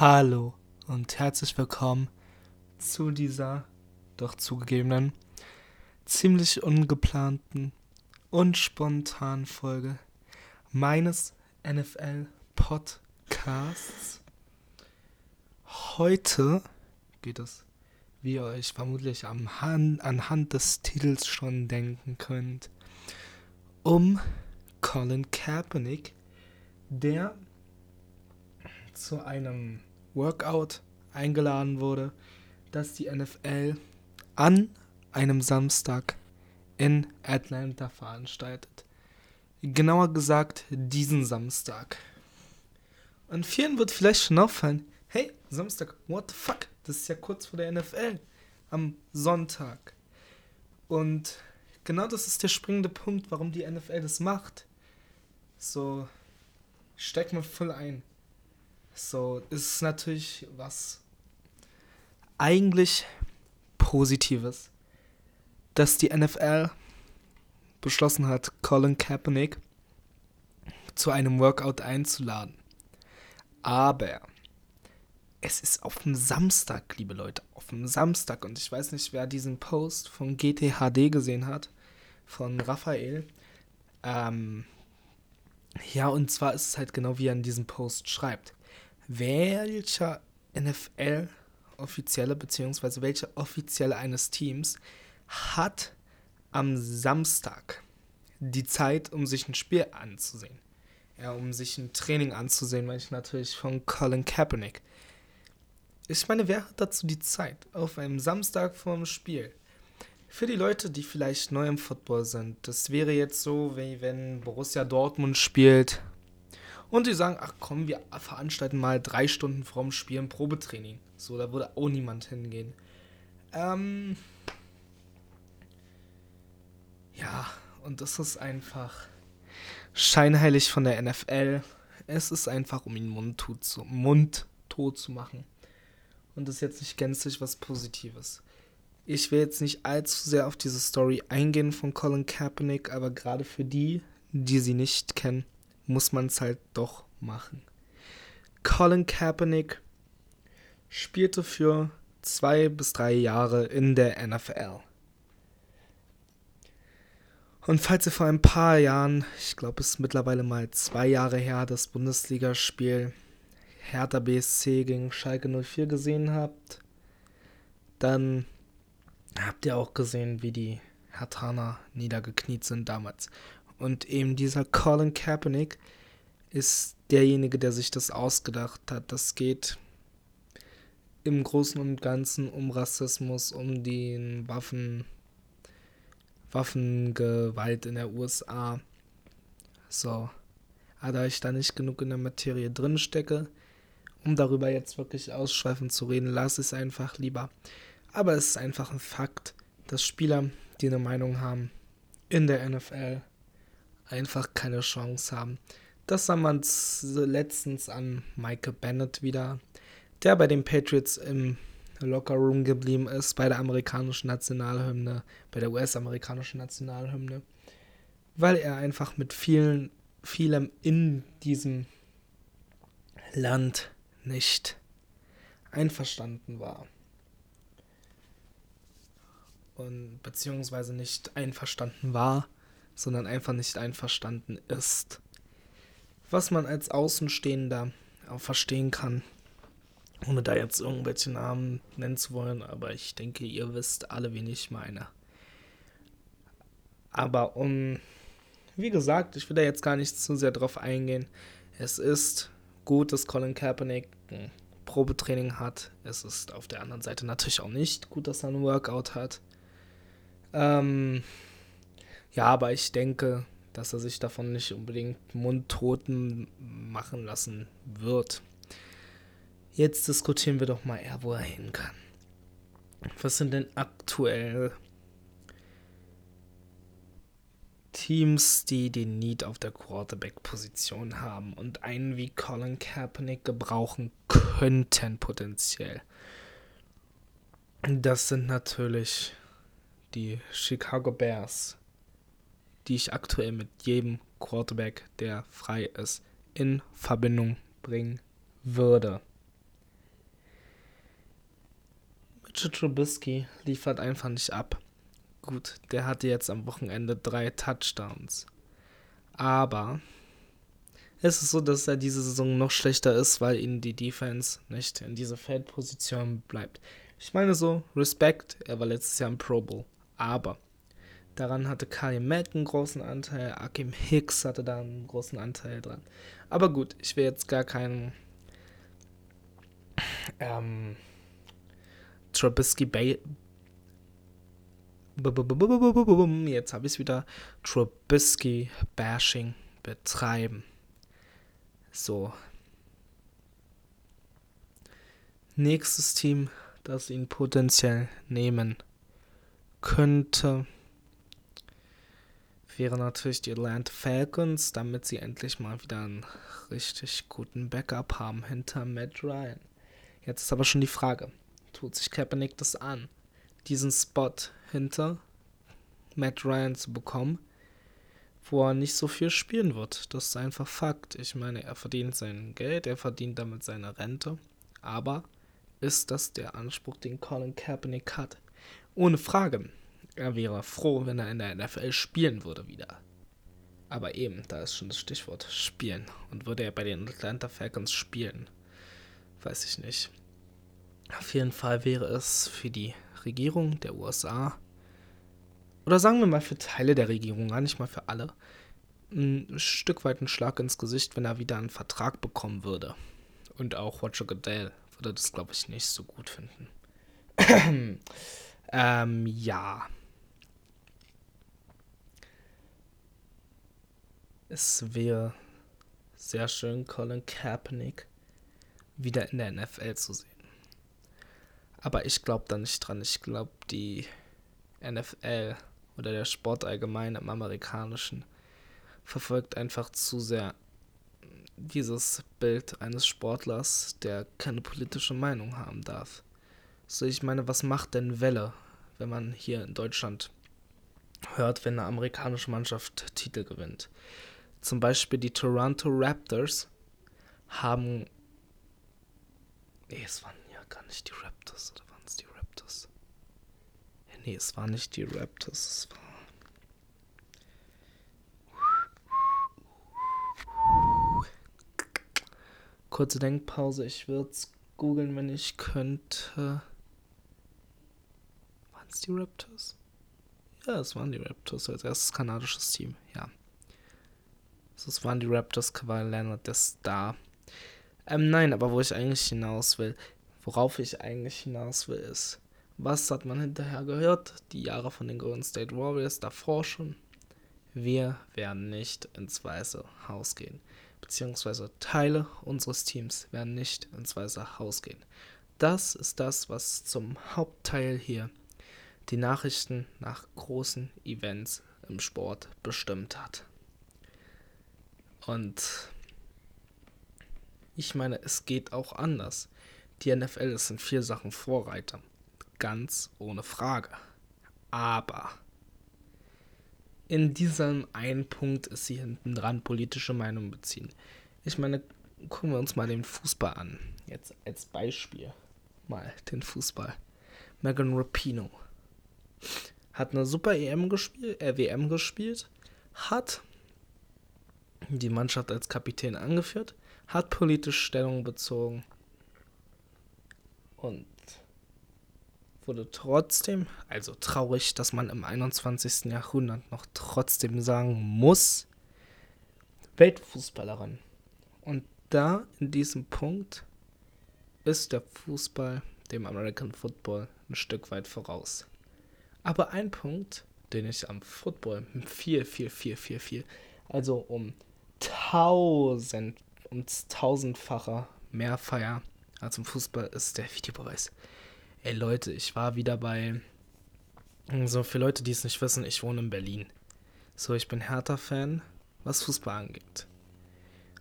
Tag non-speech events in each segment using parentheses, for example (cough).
Hallo und herzlich willkommen zu dieser doch zugegebenen, ziemlich ungeplanten und spontanen Folge meines NFL Podcasts. Heute geht es, wie ihr euch vermutlich am Han anhand des Titels schon denken könnt, um Colin Kaepernick, der zu einem Workout eingeladen wurde, das die NFL an einem Samstag in Atlanta veranstaltet. Genauer gesagt diesen Samstag. Und vielen wird vielleicht schon auffallen, hey, Samstag, what the fuck? Das ist ja kurz vor der NFL. Am Sonntag. Und genau das ist der springende Punkt, warum die NFL das macht. So, steck mal voll ein. So, ist natürlich was eigentlich Positives, dass die NFL beschlossen hat, Colin Kaepernick zu einem Workout einzuladen. Aber es ist auf dem Samstag, liebe Leute, auf dem Samstag. Und ich weiß nicht, wer diesen Post von GTHD gesehen hat, von Raphael. Ähm, ja, und zwar ist es halt genau wie er in diesem Post schreibt welcher NFL-Offizielle bzw. welcher Offizielle eines Teams hat am Samstag die Zeit, um sich ein Spiel anzusehen. Ja, um sich ein Training anzusehen, weil ich natürlich von Colin Kaepernick. Ich meine, wer hat dazu die Zeit? Auf einem Samstag vor dem Spiel. Für die Leute, die vielleicht neu im Football sind, das wäre jetzt so, wie wenn Borussia Dortmund spielt und die sagen, ach komm, wir veranstalten mal drei Stunden vorm Spiel ein Probetraining. So, da würde auch niemand hingehen. Ähm. Ja, und das ist einfach scheinheilig von der NFL. Es ist einfach, um ihn mundtot zu, mundtot zu machen. Und das ist jetzt nicht gänzlich was Positives. Ich will jetzt nicht allzu sehr auf diese Story eingehen von Colin Kaepernick, aber gerade für die, die sie nicht kennen, muss man es halt doch machen. Colin Kaepernick spielte für zwei bis drei Jahre in der NFL. Und falls ihr vor ein paar Jahren, ich glaube es ist mittlerweile mal zwei Jahre her, das Bundesligaspiel Hertha BSC gegen Schalke 04 gesehen habt, dann habt ihr auch gesehen, wie die Hertaner niedergekniet sind damals. Und eben dieser Colin Kaepernick ist derjenige, der sich das ausgedacht hat. Das geht im Großen und Ganzen um Rassismus, um den Waffen, Waffengewalt in der USA. So. Aber da ich da nicht genug in der Materie drin stecke, um darüber jetzt wirklich ausschweifend zu reden, lasse ich es einfach lieber. Aber es ist einfach ein Fakt, dass Spieler, die eine Meinung haben, in der NFL einfach keine Chance haben. Das sah man letztens an Michael Bennett wieder, der bei den Patriots im Lockerroom geblieben ist, bei der amerikanischen Nationalhymne, bei der US-amerikanischen Nationalhymne, weil er einfach mit vielen, vielem in diesem Land nicht einverstanden war. Und beziehungsweise nicht einverstanden war, sondern einfach nicht einverstanden ist. Was man als Außenstehender auch verstehen kann, ohne da jetzt irgendwelche Namen nennen zu wollen, aber ich denke, ihr wisst alle, wen ich meine. Aber um, wie gesagt, ich will da jetzt gar nicht zu sehr drauf eingehen. Es ist gut, dass Colin Kaepernick ein Probetraining hat. Es ist auf der anderen Seite natürlich auch nicht gut, dass er ein Workout hat. Ähm, ja, aber ich denke, dass er sich davon nicht unbedingt mundtoten machen lassen wird. Jetzt diskutieren wir doch mal eher, wo er hin kann. Was sind denn aktuell Teams, die den Need auf der Quarterback-Position haben und einen wie Colin Kaepernick gebrauchen könnten potenziell? Das sind natürlich die Chicago Bears, die ich aktuell mit jedem Quarterback, der frei ist, in Verbindung bringen würde. Mitchell Trubisky liefert einfach nicht ab. Gut, der hatte jetzt am Wochenende drei Touchdowns. Aber es ist so, dass er diese Saison noch schlechter ist, weil ihnen die Defense nicht in diese Feldposition bleibt. Ich meine so, Respekt, er war letztes Jahr im Pro Bowl. Aber daran hatte Kyle Mack einen großen Anteil, Akim Hicks hatte da einen großen Anteil dran. Aber gut, ich will jetzt gar keinen ähm, Trubisky Bay. Jetzt habe ich es wieder Trubisky Bashing betreiben. So. Nächstes Team, das ihn potenziell nehmen könnte, wäre natürlich die Atlanta Falcons, damit sie endlich mal wieder einen richtig guten Backup haben hinter Matt Ryan. Jetzt ist aber schon die Frage, tut sich Kaepernick das an, diesen Spot hinter Matt Ryan zu bekommen, wo er nicht so viel spielen wird. Das ist einfach Fakt. Ich meine, er verdient sein Geld, er verdient damit seine Rente, aber ist das der Anspruch, den Colin Kaepernick hat? Ohne Frage. Er wäre froh, wenn er in der NFL spielen würde wieder. Aber eben, da ist schon das Stichwort spielen. Und würde er bei den Atlanta Falcons spielen? Weiß ich nicht. Auf jeden Fall wäre es für die Regierung der USA, oder sagen wir mal für Teile der Regierung, gar nicht mal für alle, ein Stück weit ein Schlag ins Gesicht, wenn er wieder einen Vertrag bekommen würde. Und auch Roger Goodell würde das, glaube ich, nicht so gut finden. (clears throat) ähm, ja. Es wäre sehr schön, Colin Kaepernick wieder in der NFL zu sehen. Aber ich glaube da nicht dran. Ich glaube, die NFL oder der Sport allgemein im amerikanischen verfolgt einfach zu sehr dieses Bild eines Sportlers, der keine politische Meinung haben darf. So, ich meine, was macht denn Welle, wenn man hier in Deutschland hört, wenn eine amerikanische Mannschaft Titel gewinnt? Zum Beispiel die Toronto Raptors haben Nee, es waren ja gar nicht die Raptors, oder waren es die Raptors? Ja, nee, es waren nicht die Raptors, es war. Kurze Denkpause, ich würde es googeln, wenn ich könnte. Waren es die Raptors? Ja, es waren die Raptors als erstes kanadisches Team, ja. Es waren die Raptors, Kawhi Leonard, der Star. Ähm, nein, aber wo ich eigentlich hinaus will, worauf ich eigentlich hinaus will, ist, was hat man hinterher gehört? Die Jahre von den Golden State Warriors davor schon. Wir werden nicht ins Weiße Haus gehen. Beziehungsweise Teile unseres Teams werden nicht ins Weiße Haus gehen. Das ist das, was zum Hauptteil hier die Nachrichten nach großen Events im Sport bestimmt hat. Und ich meine, es geht auch anders. Die NFL ist in vier Sachen Vorreiter. Ganz ohne Frage. Aber in diesem einen Punkt ist sie hinten dran politische Meinung beziehen. Ich meine, gucken wir uns mal den Fußball an. Jetzt als Beispiel mal den Fußball. Megan Rapino hat eine super EM gespielt, äh, WM gespielt, hat die Mannschaft als Kapitän angeführt, hat politisch Stellung bezogen und wurde trotzdem, also traurig, dass man im 21. Jahrhundert noch trotzdem sagen muss, Weltfußballerin. Und da in diesem Punkt ist der Fußball dem American Football ein Stück weit voraus. Aber ein Punkt, den ich am Football viel, viel, viel, viel, viel, also um tausend um tausendfacher mehr feier als im Fußball, ist der Videobeweis. Ey Leute, ich war wieder bei. So, für Leute, die es nicht wissen, ich wohne in Berlin. So, ich bin Hertha-Fan, was Fußball angeht.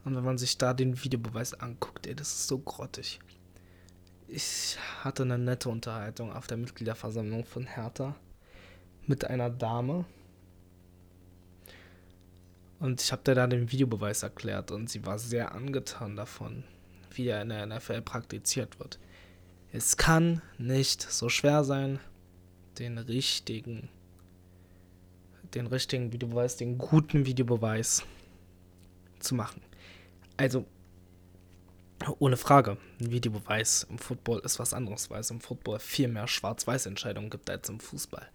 Und wenn man sich da den Videobeweis anguckt, ey, das ist so grottig. Ich hatte eine nette Unterhaltung auf der Mitgliederversammlung von Hertha mit einer Dame, und ich habe dir da den Videobeweis erklärt und sie war sehr angetan davon, wie er in der NFL praktiziert wird. Es kann nicht so schwer sein, den richtigen, den richtigen Videobeweis, den guten Videobeweis zu machen. Also, ohne Frage, ein Videobeweis im Football ist was anderes, weil es im Football viel mehr Schwarz-Weiß-Entscheidungen gibt als im Fußball.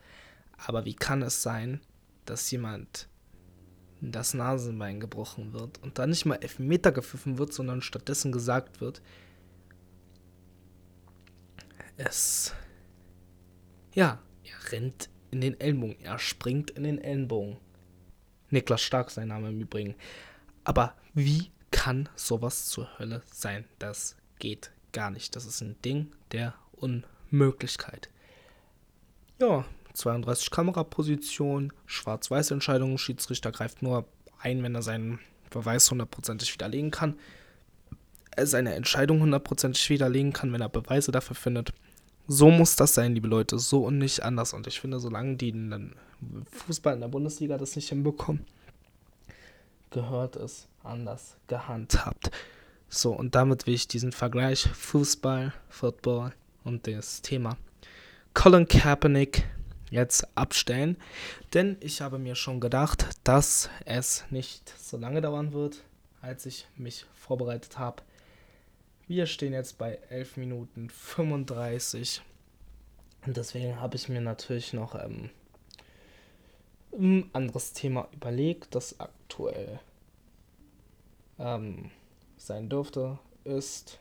Aber wie kann es sein, dass jemand das Nasenbein gebrochen wird und dann nicht mal Elfmeter gepfiffen wird, sondern stattdessen gesagt wird, es. Ja, er rennt in den Ellenbogen, er springt in den Ellenbogen. Niklas Stark sein Name im Übrigen. Aber wie kann sowas zur Hölle sein? Das geht gar nicht. Das ist ein Ding der Unmöglichkeit. Ja, 32 Kamerapositionen, Schwarz-Weiß-Entscheidungen. Schiedsrichter greift nur ein, wenn er seinen Beweis hundertprozentig widerlegen kann. Seine Entscheidung hundertprozentig widerlegen kann, wenn er Beweise dafür findet. So muss das sein, liebe Leute, so und nicht anders. Und ich finde, solange die in Fußball in der Bundesliga das nicht hinbekommen, gehört es anders gehandhabt. So, und damit will ich diesen Vergleich Fußball, Football und das Thema Colin Kaepernick jetzt abstellen, denn ich habe mir schon gedacht, dass es nicht so lange dauern wird, als ich mich vorbereitet habe. Wir stehen jetzt bei 11 Minuten 35 und deswegen habe ich mir natürlich noch ähm, ein anderes Thema überlegt, das aktuell ähm, sein dürfte, ist.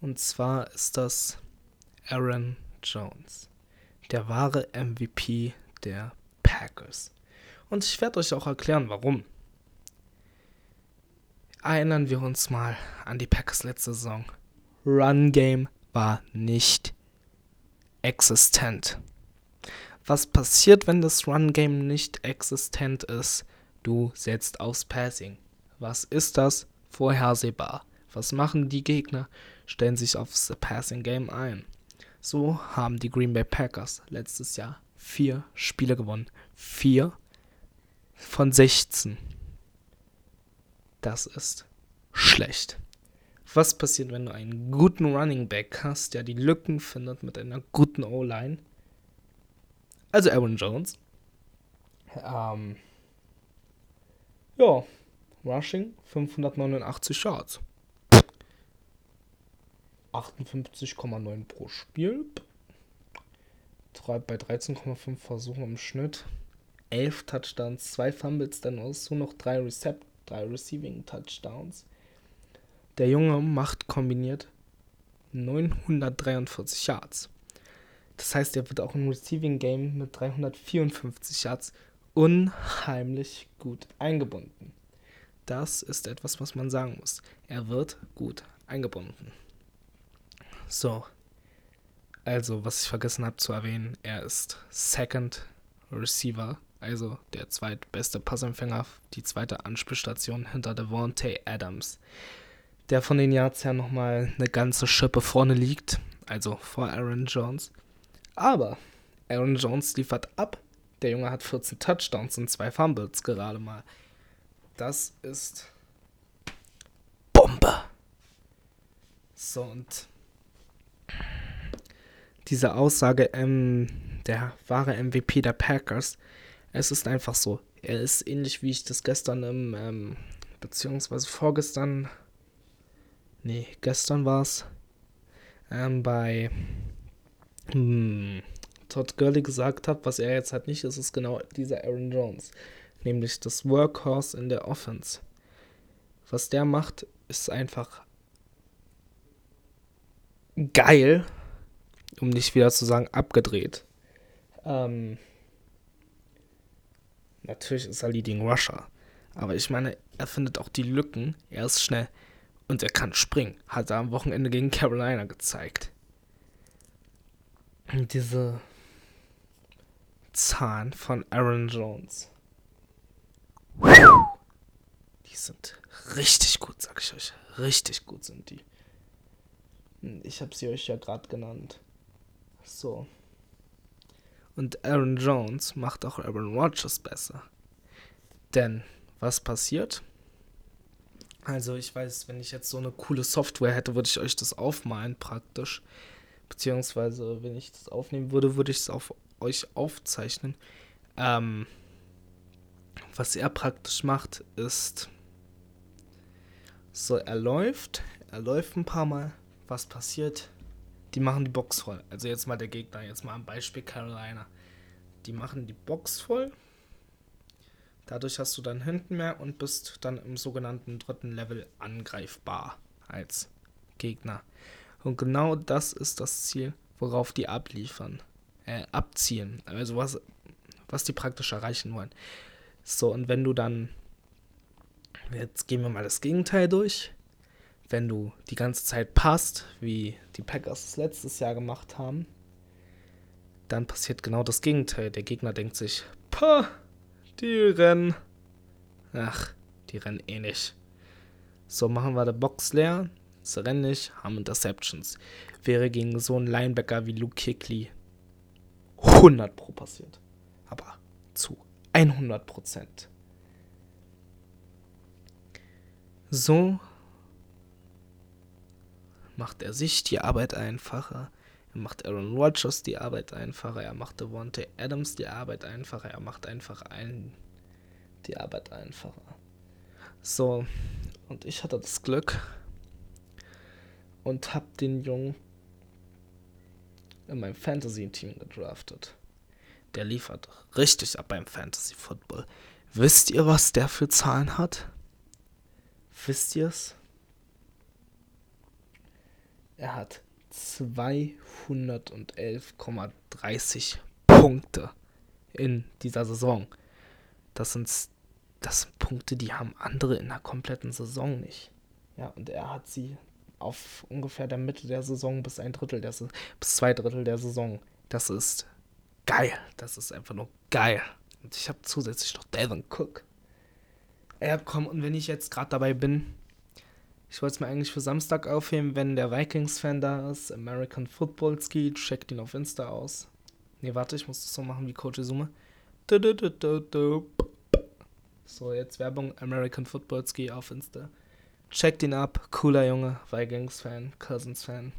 Und zwar ist das Aaron Jones der wahre MVP der Packers. Und ich werde euch auch erklären, warum. Erinnern wir uns mal an die Packers letzte Saison. Run Game war nicht existent. Was passiert, wenn das Run Game nicht existent ist? Du setzt aufs Passing. Was ist das? Vorhersehbar. Was machen die Gegner? Stellen sich aufs Passing Game ein. So haben die Green Bay Packers letztes Jahr vier Spiele gewonnen. Vier von 16. Das ist schlecht. Was passiert, wenn du einen guten Running Back hast, der die Lücken findet mit einer guten O-Line? Also Aaron Jones. Ähm, ja, Rushing 589 Yards. 58,9 pro Spiel. Bei 13,5 Versuchen im Schnitt. 11 Touchdowns, 2 Fumbles, dann aus nur noch 3 Recept, 3 Receiving Touchdowns. Der Junge macht kombiniert 943 Yards. Das heißt, er wird auch im Receiving Game mit 354 Yards unheimlich gut eingebunden. Das ist etwas, was man sagen muss. Er wird gut eingebunden. So. Also, was ich vergessen habe zu erwähnen, er ist Second Receiver, also der zweitbeste Passempfänger, die zweite Anspielstation hinter Devontae Adams, der von den Yards her nochmal eine ganze Schippe vorne liegt, also vor Aaron Jones. Aber Aaron Jones liefert ab. Der Junge hat 14 Touchdowns und zwei Fumbles gerade mal. Das ist Bombe. So, und diese Aussage, ähm, der wahre MVP der Packers, es ist einfach so. Er ist ähnlich wie ich das gestern im, ähm, beziehungsweise vorgestern, nee, gestern war es, ähm, bei hm, Todd Gurley gesagt habe, was er jetzt halt nicht ist, ist genau dieser Aaron Jones. Nämlich das Workhorse in der Offense. Was der macht, ist einfach geil um nicht wieder zu sagen abgedreht. Ähm, natürlich ist er Leading Rusher. Aber ich meine, er findet auch die Lücken. Er ist schnell und er kann springen. Hat er am Wochenende gegen Carolina gezeigt. Und diese Zahn von Aaron Jones. Die sind richtig gut, sag ich euch. Richtig gut sind die. Ich habe sie euch ja gerade genannt. So. Und Aaron Jones macht auch Aaron Rodgers besser. Denn was passiert? Also ich weiß, wenn ich jetzt so eine coole Software hätte, würde ich euch das aufmalen praktisch. Beziehungsweise, wenn ich das aufnehmen würde, würde ich es auf euch aufzeichnen. Ähm, was er praktisch macht, ist so, er läuft, er läuft ein paar Mal. Was passiert? Die machen die Box voll. Also jetzt mal der Gegner, jetzt mal am Beispiel Carolina. Die machen die Box voll. Dadurch hast du dann hinten mehr und bist dann im sogenannten dritten Level angreifbar als Gegner. Und genau das ist das Ziel, worauf die abliefern. Äh, abzielen. Also was, was die praktisch erreichen wollen. So, und wenn du dann. Jetzt gehen wir mal das Gegenteil durch. Wenn du die ganze Zeit passt, wie die Packers es letztes Jahr gemacht haben, dann passiert genau das Gegenteil. Der Gegner denkt sich, Pah, die rennen. Ach, die rennen eh nicht. So machen wir die Box leer. Sie rennen nicht, haben Interceptions. Wäre gegen so einen Linebacker wie Luke Kickley 100 pro passiert. Aber zu 100 Prozent. So macht er sich die Arbeit einfacher. Er macht Aaron Rodgers die Arbeit einfacher. Er macht Devontae Adams die Arbeit einfacher. Er macht einfach allen die Arbeit einfacher. So, und ich hatte das Glück und hab den Jungen in meinem Fantasy-Team gedraftet. Der liefert richtig ab beim Fantasy Football. Wisst ihr, was der für Zahlen hat? Wisst ihr es? Er hat 211,30 Punkte in dieser Saison. Das sind, das sind Punkte, die haben andere in der kompletten Saison nicht. Ja, und er hat sie auf ungefähr der Mitte der Saison bis ein Drittel der bis zwei Drittel der Saison. Das ist geil. Das ist einfach nur geil. Und ich habe zusätzlich noch Devin Cook. Ja, komm, und wenn ich jetzt gerade dabei bin, ich wollte es mir eigentlich für Samstag aufheben, wenn der Vikings-Fan da ist. American Football Ski, checkt ihn auf Insta aus. Ne, warte, ich muss das so machen wie Coach Izuma. So, jetzt Werbung American Football Ski auf Insta. Checkt ihn ab, cooler Junge, Vikings-Fan, Cousins-Fan.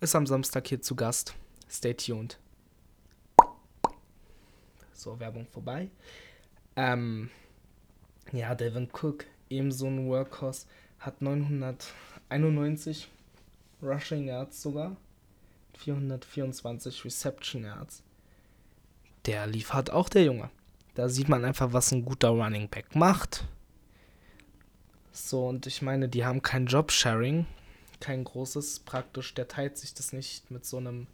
Ist am Samstag hier zu Gast. Stay tuned. So, Werbung vorbei. Ähm, ja, Devin Cook, ebenso ein Workhorse, hat 991 Rushing Yards sogar. 424 Reception Yards. Der liefert auch der Junge. Da sieht man einfach, was ein guter Running Back macht. So, und ich meine, die haben kein Job-Sharing, kein großes, praktisch, der teilt sich das nicht mit so einem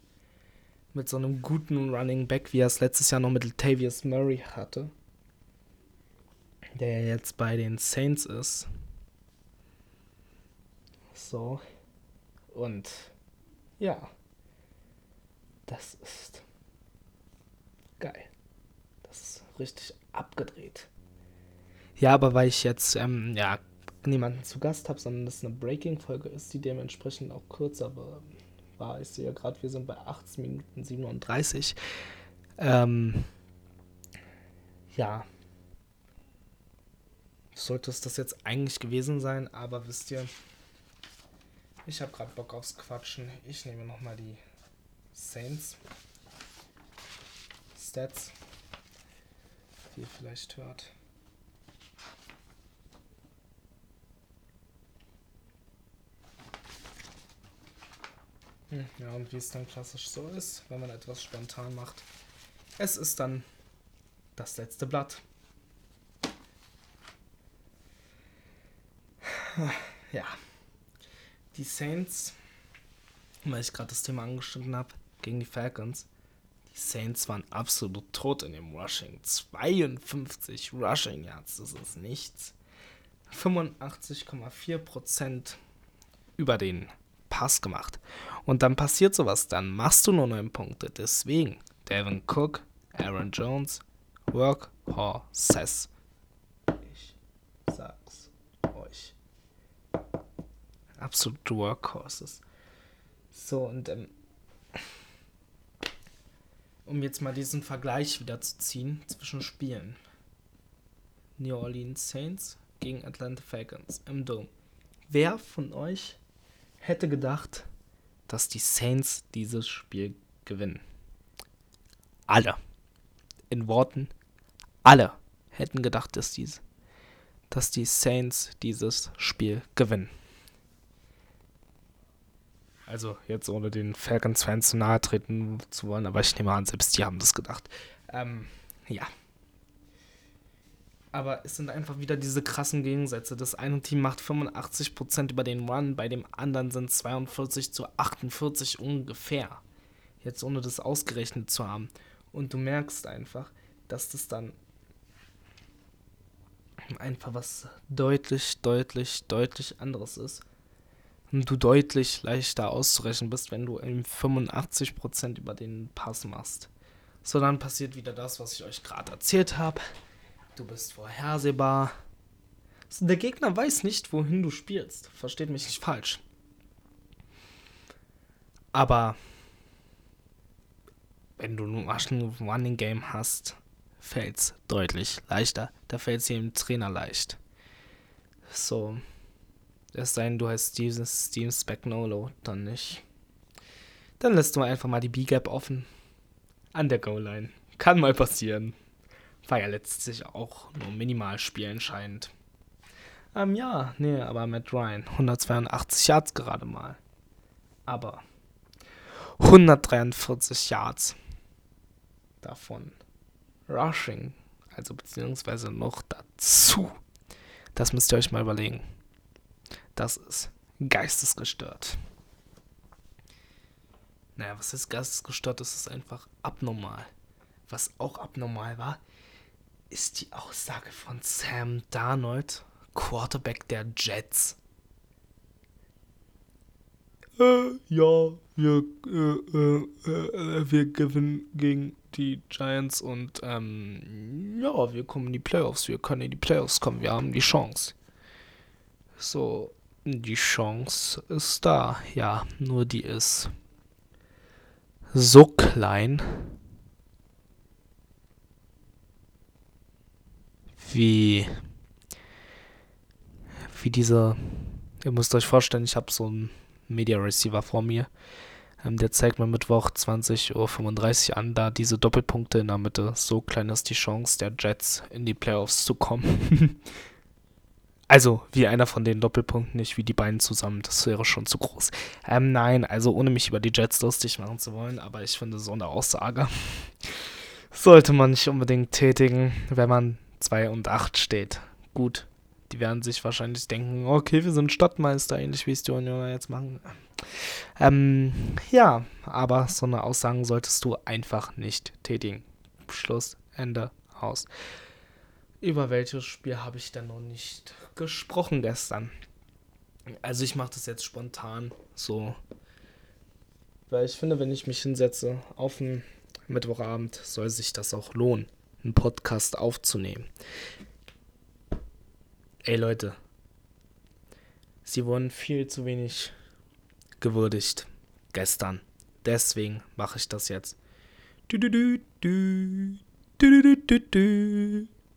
mit so einem guten Running Back, wie er es letztes Jahr noch mit Latavius Murray hatte. Der jetzt bei den Saints ist. So. Und ja. Das ist geil. Das ist richtig abgedreht. Ja, aber weil ich jetzt ähm, ja niemanden zu Gast habe, sondern das eine Breaking-Folge ist, die dementsprechend auch kürzer war. Ich sehe ja gerade, wir sind bei 18 Minuten 37. Ähm, ja. Sollte es das jetzt eigentlich gewesen sein, aber wisst ihr, ich habe gerade Bock aufs Quatschen. Ich nehme nochmal die Saints Stats, die ihr vielleicht hört. Hm, ja, und wie es dann klassisch so ist, wenn man etwas spontan macht. Es ist dann das letzte Blatt. Ja. Die Saints, weil ich gerade das Thema angeschnitten habe, gegen die Falcons. Die Saints waren absolut tot in dem Rushing. 52 Rushing Yards, das ist nichts. 85,4% über den Pass gemacht. Und dann passiert sowas, dann machst du nur neun Punkte. Deswegen, Devin Cook, Aaron Jones, Workhorses. Ich sag's euch. Absolute Workhorses. So, und ähm, um jetzt mal diesen Vergleich wieder zu ziehen zwischen Spielen. New Orleans Saints gegen Atlanta Falcons im Dome. Wer von euch hätte gedacht, dass die Saints dieses Spiel gewinnen? Alle. In Worten, alle hätten gedacht, dass, dies, dass die Saints dieses Spiel gewinnen. Also jetzt ohne den Falcons-Fans zu nahe treten zu wollen, aber ich nehme an, selbst die haben das gedacht. Ähm, ja. Aber es sind einfach wieder diese krassen Gegensätze. Das eine Team macht 85% über den Run, bei dem anderen sind 42 zu 48 ungefähr. Jetzt ohne das ausgerechnet zu haben. Und du merkst einfach, dass das dann einfach was deutlich, deutlich, deutlich anderes ist du deutlich leichter auszurechnen bist, wenn du 85% über den Pass machst. So, dann passiert wieder das, was ich euch gerade erzählt habe. Du bist vorhersehbar. So, der Gegner weiß nicht, wohin du spielst. Versteht mich nicht falsch. Aber wenn du nur ein Running Game hast, fällt es deutlich leichter. Da fällt es dem Trainer leicht. So, es sei denn, du heißt Steven, Steven Spagnolo, dann nicht. Dann lässt du einfach mal die B-Gap offen. An der Goal-Line. Kann mal passieren. War ja letztlich auch nur Minimalspiel entscheidend. Ähm, ja, nee, aber Matt Ryan. 182 Yards gerade mal. Aber 143 Yards davon Rushing. Also beziehungsweise noch dazu. Das müsst ihr euch mal überlegen. Das ist geistesgestört. Naja, was ist geistesgestört? Das ist einfach abnormal. Was auch abnormal war, ist die Aussage von Sam Darnold, Quarterback der Jets. Äh, ja, wir, äh, äh, äh, wir gewinnen gegen die Giants und ähm, ja, wir kommen in die Playoffs. Wir können in die Playoffs kommen. Wir haben die Chance. So, die Chance ist da, ja, nur die ist so klein, wie wie dieser ihr müsst euch vorstellen, ich habe so einen Media Receiver vor mir. Ähm, der zeigt mir Mittwoch 20.35 Uhr an, da diese Doppelpunkte in der Mitte. So klein ist die Chance der Jets in die Playoffs zu kommen. (laughs) Also, wie einer von den Doppelpunkten, nicht wie die beiden zusammen. Das wäre schon zu groß. Ähm, nein, also ohne mich über die Jets lustig machen zu wollen, aber ich finde, so eine Aussage (laughs) sollte man nicht unbedingt tätigen, wenn man 2 und 8 steht. Gut, die werden sich wahrscheinlich denken, okay, wir sind Stadtmeister, ähnlich wie es die Union jetzt machen. Ähm, ja, aber so eine Aussage solltest du einfach nicht tätigen. Schluss, Ende, aus. Über welches Spiel habe ich denn noch nicht gesprochen gestern? Also ich mache das jetzt spontan so. Weil ich finde, wenn ich mich hinsetze auf einen Mittwochabend, soll sich das auch lohnen, einen Podcast aufzunehmen. Ey Leute, sie wurden viel zu wenig gewürdigt gestern. Deswegen mache ich das jetzt. Du, du, du, du. Du, du, du, du,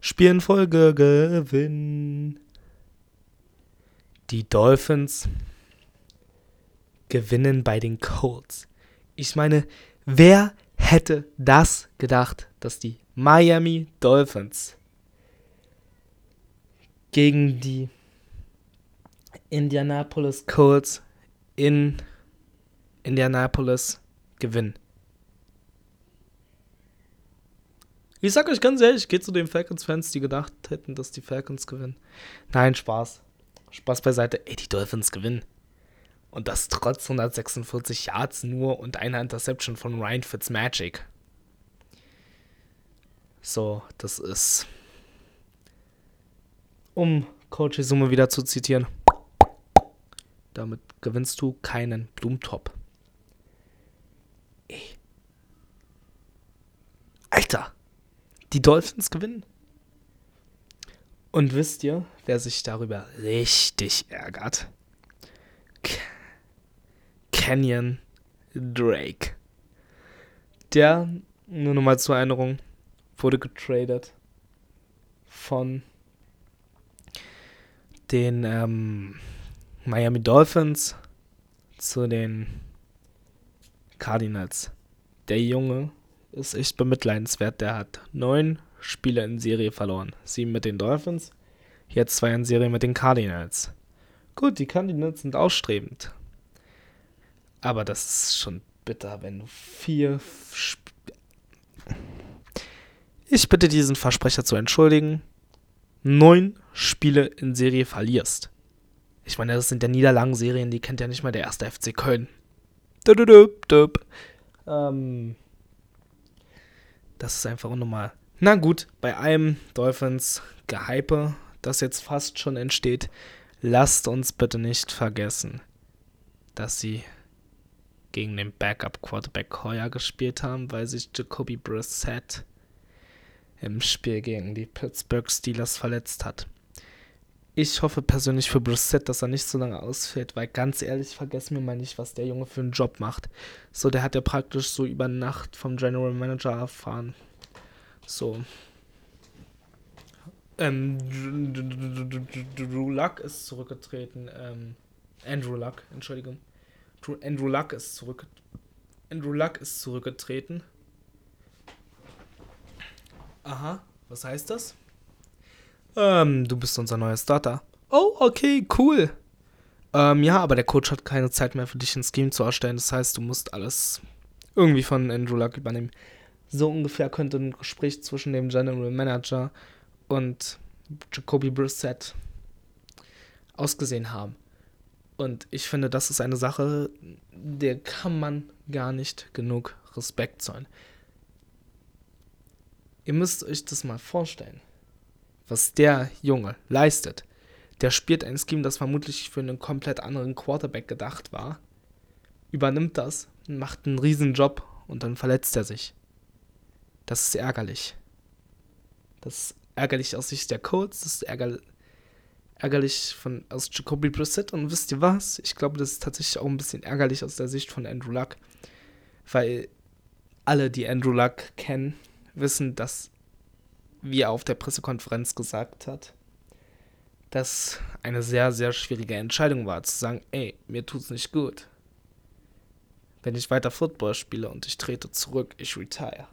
Spielenfolge gewinnen. Die Dolphins gewinnen bei den Colts. Ich meine, wer hätte das gedacht, dass die Miami Dolphins gegen die Indianapolis Colts in Indianapolis gewinnen? Ich sag euch ganz ehrlich, ich gehe zu den Falcons-Fans, die gedacht hätten, dass die Falcons gewinnen. Nein, Spaß. Spaß beiseite. Ey, die Dolphins gewinnen. Und das trotz 146 Yards nur und einer Interception von Ryan Fitzmagic. So, das ist. Um Coach Summe wieder zu zitieren. Damit gewinnst du keinen Blumentop. Ey. Alter, die Dolphins gewinnen. Und wisst ihr, wer sich darüber richtig ärgert? Canyon Drake. Der, nur nochmal zur Erinnerung, wurde getradet von den ähm, Miami Dolphins zu den Cardinals. Der Junge ist echt bemitleidenswert. Der hat neun Spiele in Serie verloren. Sieben mit den Dolphins, jetzt zwei in Serie mit den Cardinals. Gut, die Cardinals sind ausstrebend. Aber das ist schon bitter, wenn du vier. Sp ich bitte diesen Versprecher zu entschuldigen. Neun Spiele in Serie verlierst. Ich meine, das sind ja Niederlagenserien, die kennt ja nicht mal der erste FC Köln. Ähm, das ist einfach unnormal. Na gut, bei einem Dolphins Gehype, das jetzt fast schon entsteht, lasst uns bitte nicht vergessen, dass sie gegen den Backup-Quarterback Hoyer gespielt haben, weil sich Jacoby Brissett im Spiel gegen die Pittsburgh Steelers verletzt hat. Ich hoffe persönlich für Brissett, dass er nicht so lange ausfällt, weil ganz ehrlich, vergessen wir mal nicht, was der Junge für einen Job macht. So, der hat ja praktisch so über Nacht vom General Manager erfahren. So. Ähm, Drew Luck ist zurückgetreten. Ähm, Andrew Luck, Entschuldigung. Andrew Luck ist zurück. Andrew Luck ist zurückgetreten. Aha, was heißt das? Ähm, du bist unser neuer Starter. Oh, okay, cool. Ähm, ja, aber der Coach hat keine Zeit mehr für dich ein Scheme zu erstellen. Das heißt, du musst alles irgendwie von Andrew Luck übernehmen. So ungefähr könnte ein Gespräch zwischen dem General Manager und Jacoby Brissett ausgesehen haben. Und ich finde, das ist eine Sache, der kann man gar nicht genug Respekt zollen. Ihr müsst euch das mal vorstellen, was der Junge leistet. Der spielt ein Scheme, das vermutlich für einen komplett anderen Quarterback gedacht war, übernimmt das, macht einen riesen Job und dann verletzt er sich. Das ist ärgerlich. Das ist ärgerlich aus Sicht der Colts, das ist ärgerlich, ärgerlich von, aus Jacoby Brissett und wisst ihr was? Ich glaube, das ist tatsächlich auch ein bisschen ärgerlich aus der Sicht von Andrew Luck, weil alle, die Andrew Luck kennen, wissen, dass, wie er auf der Pressekonferenz gesagt hat, dass eine sehr, sehr schwierige Entscheidung war, zu sagen, ey, mir tut's nicht gut. Wenn ich weiter Football spiele und ich trete zurück, ich retire.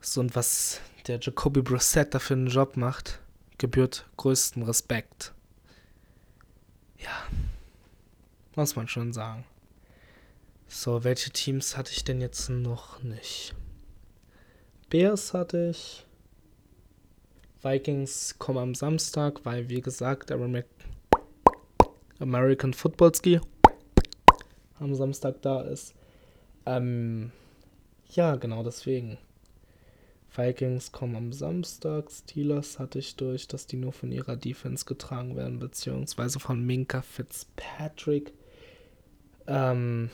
So, und was der Jacoby Brissett da für einen Job macht, gebührt größten Respekt. Ja, muss man schon sagen. So, welche Teams hatte ich denn jetzt noch nicht? Bears hatte ich. Vikings kommen am Samstag, weil, wie gesagt, American Football Ski am Samstag da ist. Ähm, ja, genau deswegen. Vikings kommen am Samstag. Steelers hatte ich durch, dass die nur von ihrer Defense getragen werden, beziehungsweise von Minka Fitzpatrick. Ähm,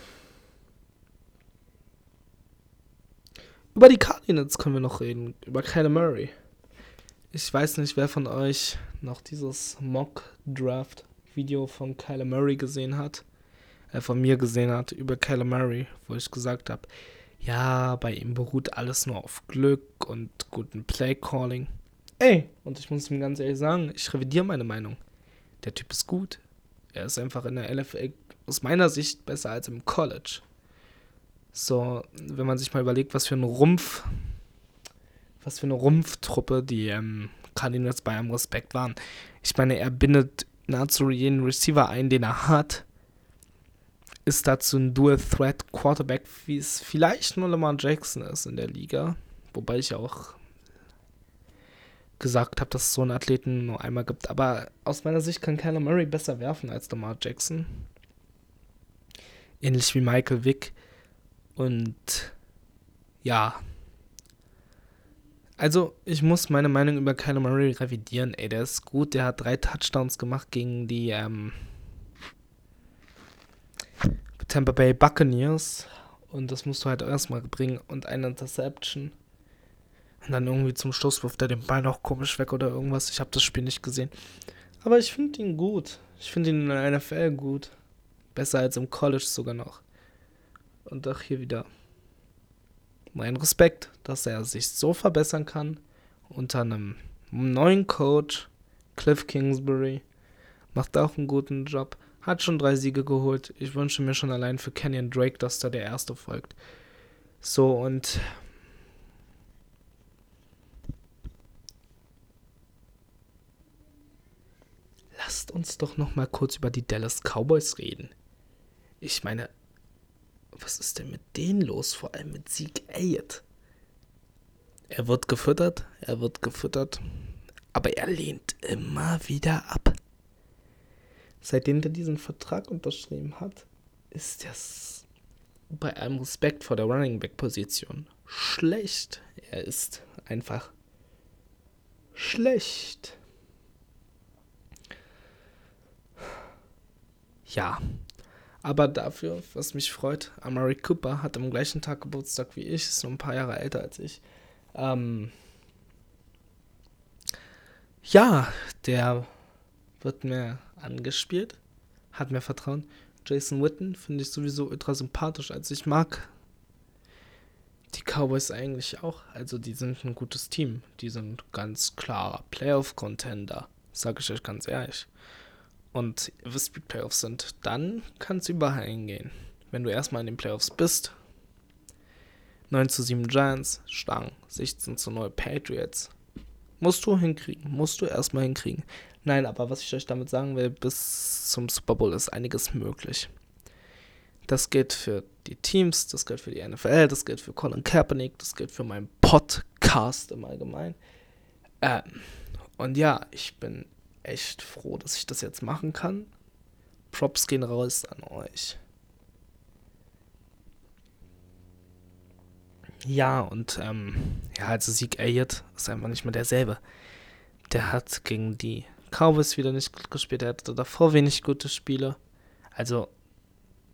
Über die Cardinals können wir noch reden. Über Kyler Murray. Ich weiß nicht, wer von euch noch dieses Mock-Draft-Video von Kyler Murray gesehen hat. Äh, von mir gesehen hat über Kyler Murray, wo ich gesagt habe, ja, bei ihm beruht alles nur auf Glück und guten Play-Calling. Ey, und ich muss ihm ganz ehrlich sagen, ich revidiere meine Meinung. Der Typ ist gut. Er ist einfach in der NFL aus meiner Sicht besser als im College. So, wenn man sich mal überlegt, was für ein Rumpf, was für eine Rumpftruppe die ähm, Cardinals bei einem Respekt waren. Ich meine, er bindet nahezu jeden Receiver ein, den er hat. Ist dazu ein Dual-Threat Quarterback, wie es vielleicht nur Lamar Jackson ist in der Liga. Wobei ich auch gesagt habe, dass es so einen Athleten nur einmal gibt. Aber aus meiner Sicht kann Kyler Murray besser werfen als Lamar Jackson. Ähnlich wie Michael Vick. Und ja, Also, ich muss meine Meinung über Kyler Murray revidieren. Ey, der ist gut. Der hat drei Touchdowns gemacht gegen die ähm, Tampa Bay Buccaneers. Und das musst du halt erstmal bringen. Und eine Interception. Und dann irgendwie zum Schluss wirft er den Ball noch komisch weg oder irgendwas. Ich habe das Spiel nicht gesehen. Aber ich finde ihn gut. Ich finde ihn in der NFL gut. Besser als im College sogar noch. Und auch hier wieder mein Respekt, dass er sich so verbessern kann unter einem neuen Coach, Cliff Kingsbury. Macht auch einen guten Job. Hat schon drei Siege geholt. Ich wünsche mir schon allein für Kenyon Drake, dass da der erste folgt. So und lasst uns doch noch mal kurz über die Dallas Cowboys reden. Ich meine, was ist denn mit denen los? Vor allem mit Zeke Elliott. Er wird gefüttert, er wird gefüttert, aber er lehnt immer wieder ab. Seitdem er diesen Vertrag unterschrieben hat, ist das bei allem Respekt vor der Running Back Position schlecht. Er ist einfach schlecht. Ja, aber dafür, was mich freut, Amari Cooper hat am gleichen Tag Geburtstag wie ich, ist nur ein paar Jahre älter als ich. Ähm ja, der wird mir angespielt, hat mir Vertrauen. Jason Witten finde ich sowieso ultra sympathisch. Also ich mag die Cowboys eigentlich auch. Also die sind ein gutes Team. Die sind ganz klarer Playoff-Contender, sage ich euch ganz ehrlich und wie Playoffs sind, dann kann es überall hingehen. Wenn du erstmal in den Playoffs bist, 9 zu 7 Giants, Stangen, 16 zu 0 Patriots. Musst du hinkriegen, musst du erstmal hinkriegen. Nein, aber was ich euch damit sagen will, bis zum Super Bowl ist einiges möglich. Das gilt für die Teams, das gilt für die NFL, das gilt für Colin Kaepernick, das gilt für meinen Podcast im Allgemeinen. Ähm, und ja, ich bin echt froh, dass ich das jetzt machen kann. Props gehen raus an euch. Ja, und ähm, ja, also Sieg Elliott ist einfach nicht mehr derselbe. Der hat gegen die Cowboys wieder nicht gut gespielt. Er hatte davor wenig gute Spiele. Also,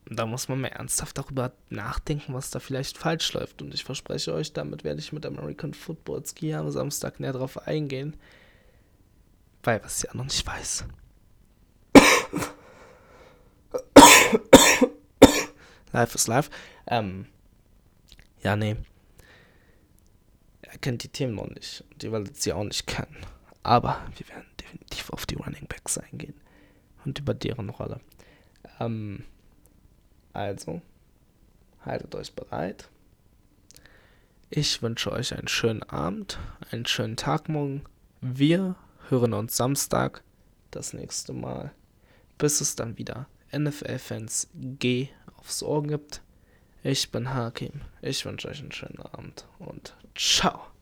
da muss man mal ernsthaft darüber nachdenken, was da vielleicht falsch läuft. Und ich verspreche euch, damit werde ich mit American Football Ski am Samstag näher drauf eingehen weil was ja noch nicht weiß. live ist live. Ähm, ja, nee. Er kennt die Themen noch nicht. Ihr werdet sie auch nicht kennen. Aber wir werden definitiv auf die Running Backs eingehen. Und über deren Rolle. Ähm, also, haltet euch bereit. Ich wünsche euch einen schönen Abend, einen schönen Tag morgen. Wir hören uns Samstag das nächste Mal, bis es dann wieder NFL-Fans G aufs Ohr gibt. Ich bin Hakim. Ich wünsche euch einen schönen Abend und ciao.